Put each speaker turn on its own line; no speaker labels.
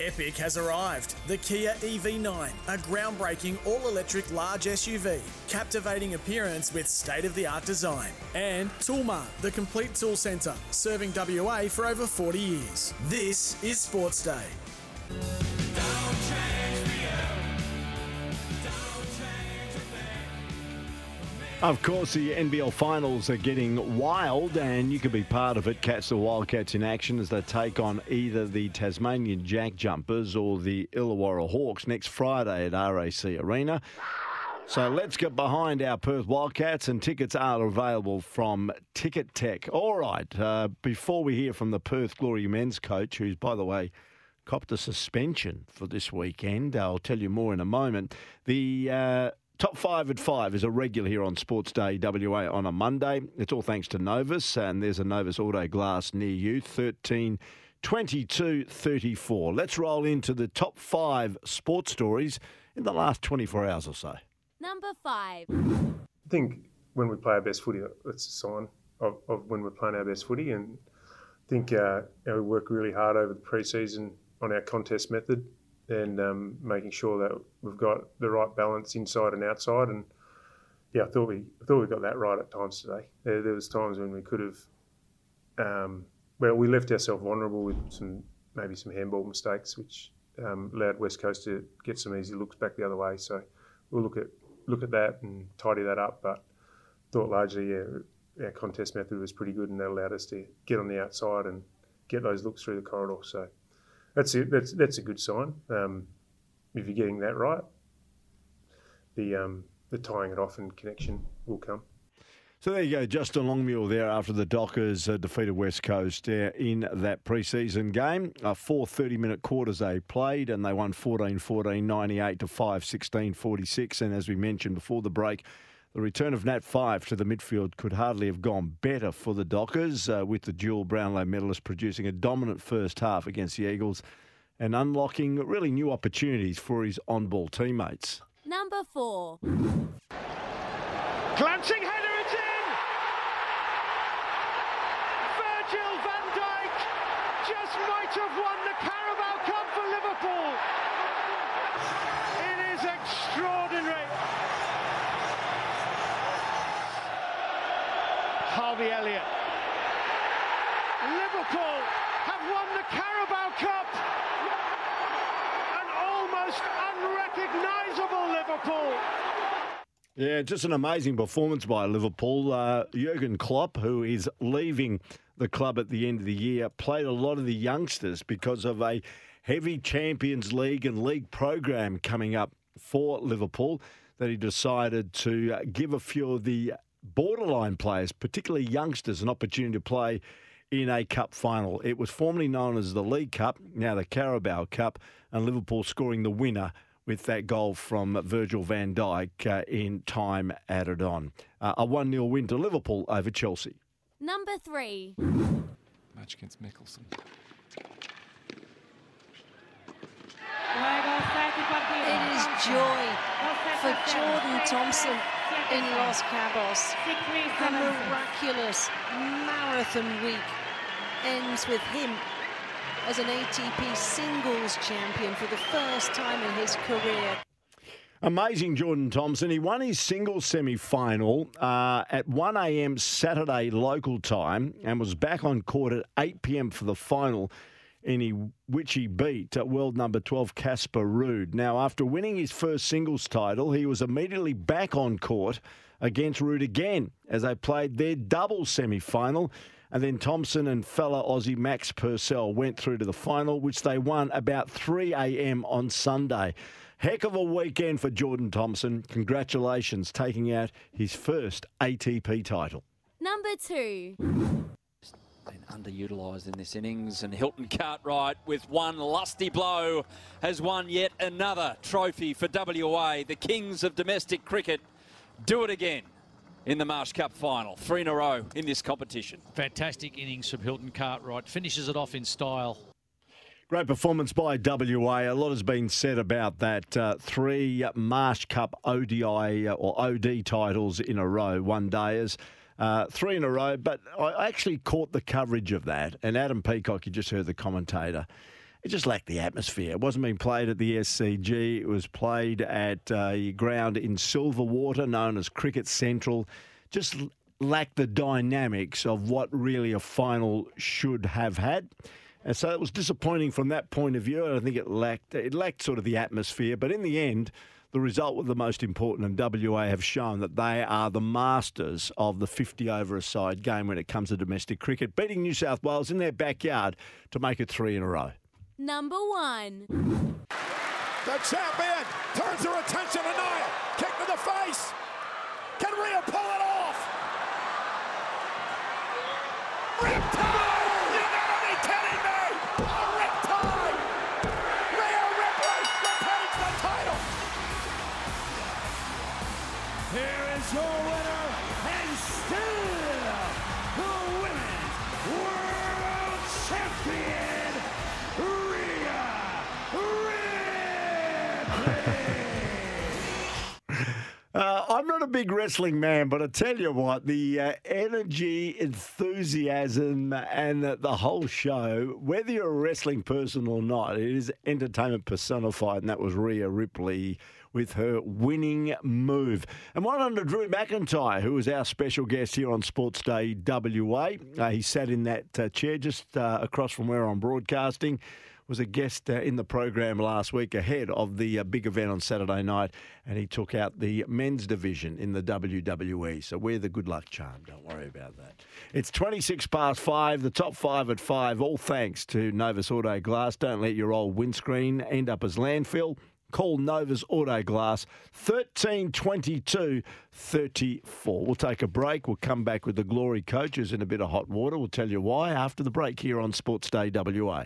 Epic has arrived. The Kia EV9, a groundbreaking all electric large SUV, captivating appearance with state of the art design. And Toolmart, the complete tool centre, serving WA for over 40 years. This is Sports Day.
Of course, the NBL finals are getting wild, and you can be part of it. Catch the Wildcats in action as they take on either the Tasmanian Jack Jumpers or the Illawarra Hawks next Friday at RAC Arena. So let's get behind our Perth Wildcats, and tickets are available from Ticketek. All right, uh, before we hear from the Perth Glory men's coach, who's, by the way, copped a suspension for this weekend, I'll tell you more in a moment. The uh, Top five at five is a regular here on Sports Day WA on a Monday. It's all thanks to Novus, and there's a Novus Auto Glass near you, 13 22 34. Let's roll into the top five sports stories in the last 24 hours or so.
Number five.
I think when we play our best footy, that's a sign of, of when we're playing our best footy. And I think uh, you know, we work really hard over the pre-season on our contest method and um, making sure that we've got the right balance inside and outside. And yeah, I thought we I thought we got that right at times today. There, there was times when we could have, um, well, we left ourselves vulnerable with some maybe some handball mistakes, which um, allowed West Coast to get some easy looks back the other way. So we'll look at look at that and tidy that up. But thought largely, yeah, our contest method was pretty good, and that allowed us to get on the outside and get those looks through the corridor. So that's that's that's a good sign. Um, if you're getting that right, the um, the tying it off and connection will come.
So there you go, Justin Longmuir there after the Dockers uh, defeated West Coast uh, in that pre-season game. Uh, four 30-minute quarters they played and they won 14-14, 98 to 5, 16 46. And as we mentioned before the break, the return of Nat Fyfe to the midfield could hardly have gone better for the Dockers, uh, with the dual Brownlow medalist producing a dominant first half against the Eagles and unlocking really new opportunities for his on ball teammates.
Number four.
Glancing header, it's in! Virgil van Dijk just might have won the Carabao Cup for Liverpool. It is extraordinary. Harvey Elliott. Liverpool have won the Carabao Cup. An almost unrecognisable Liverpool.
Yeah, just an amazing performance by Liverpool. Uh, Jurgen Klopp, who is leaving the club at the end of the year, played a lot of the youngsters because of a heavy Champions League and league program coming up for Liverpool that he decided to give a few of the borderline players, particularly youngsters, an opportunity to play in a cup final. It was formerly known as the League Cup, now the Carabao Cup, and Liverpool scoring the winner with that goal from Virgil van Dijk uh, in time added on. Uh, a 1 0 win to Liverpool over Chelsea.
Number three.
Match against Mickelson.
It is joy for Jordan Thompson in Los Cabos. A miraculous marathon week ends with him as an ATP singles champion for the first time in his career.
Amazing Jordan Thompson. He won his singles semi final uh, at 1 a.m. Saturday local time and was back on court at 8 p.m. for the final, in he, which he beat uh, world number 12 Casper Ruud. Now, after winning his first singles title, he was immediately back on court against Ruud again as they played their double semi final. And then Thompson and fellow Aussie Max Purcell went through to the final, which they won about 3 a.m. on Sunday. Heck of a weekend for Jordan Thompson. Congratulations, taking out his first ATP title.
Number two.
Been underutilised in this innings, and Hilton Cartwright, with one lusty blow, has won yet another trophy for WA. The Kings of domestic cricket do it again in the Marsh Cup final. Three in a row in this competition.
Fantastic innings from Hilton Cartwright. Finishes it off in style.
Great performance by WA. A lot has been said about that. Uh, three Marsh Cup ODI uh, or OD titles in a row, one dayers. Uh, three in a row, but I actually caught the coverage of that. And Adam Peacock, you just heard the commentator, it just lacked the atmosphere. It wasn't being played at the SCG. It was played at a ground in Silverwater known as Cricket Central. Just lacked the dynamics of what really a final should have had. And so it was disappointing from that point of view. I think it lacked it lacked sort of the atmosphere. But in the end, the result was the most important, and WA have shown that they are the masters of the 50 over a side game when it comes to domestic cricket, beating New South Wales in their backyard to make it three in a row.
Number one.
The champion turns her attention to Nia. Kick to the face. Can Rhea pull it off? Riptide!
Big wrestling man, but I tell you what, the uh, energy, enthusiasm, and uh, the whole show, whether you're a wrestling person or not, it is entertainment personified, and that was Rhea Ripley with her winning move. And one under Drew McIntyre, who was our special guest here on Sports Day WA. Uh, he sat in that uh, chair just uh, across from where I'm broadcasting was a guest uh, in the program last week ahead of the uh, big event on Saturday night, and he took out the men's division in the WWE. So we're the good luck charm. Don't worry about that. It's 26 past five, the top five at five, all thanks to Novus Auto Glass. Don't let your old windscreen end up as landfill. Call Novus Auto Glass 1322 34. We'll take a break. We'll come back with the Glory coaches in a bit of hot water. We'll tell you why after the break here on Sports Day WA.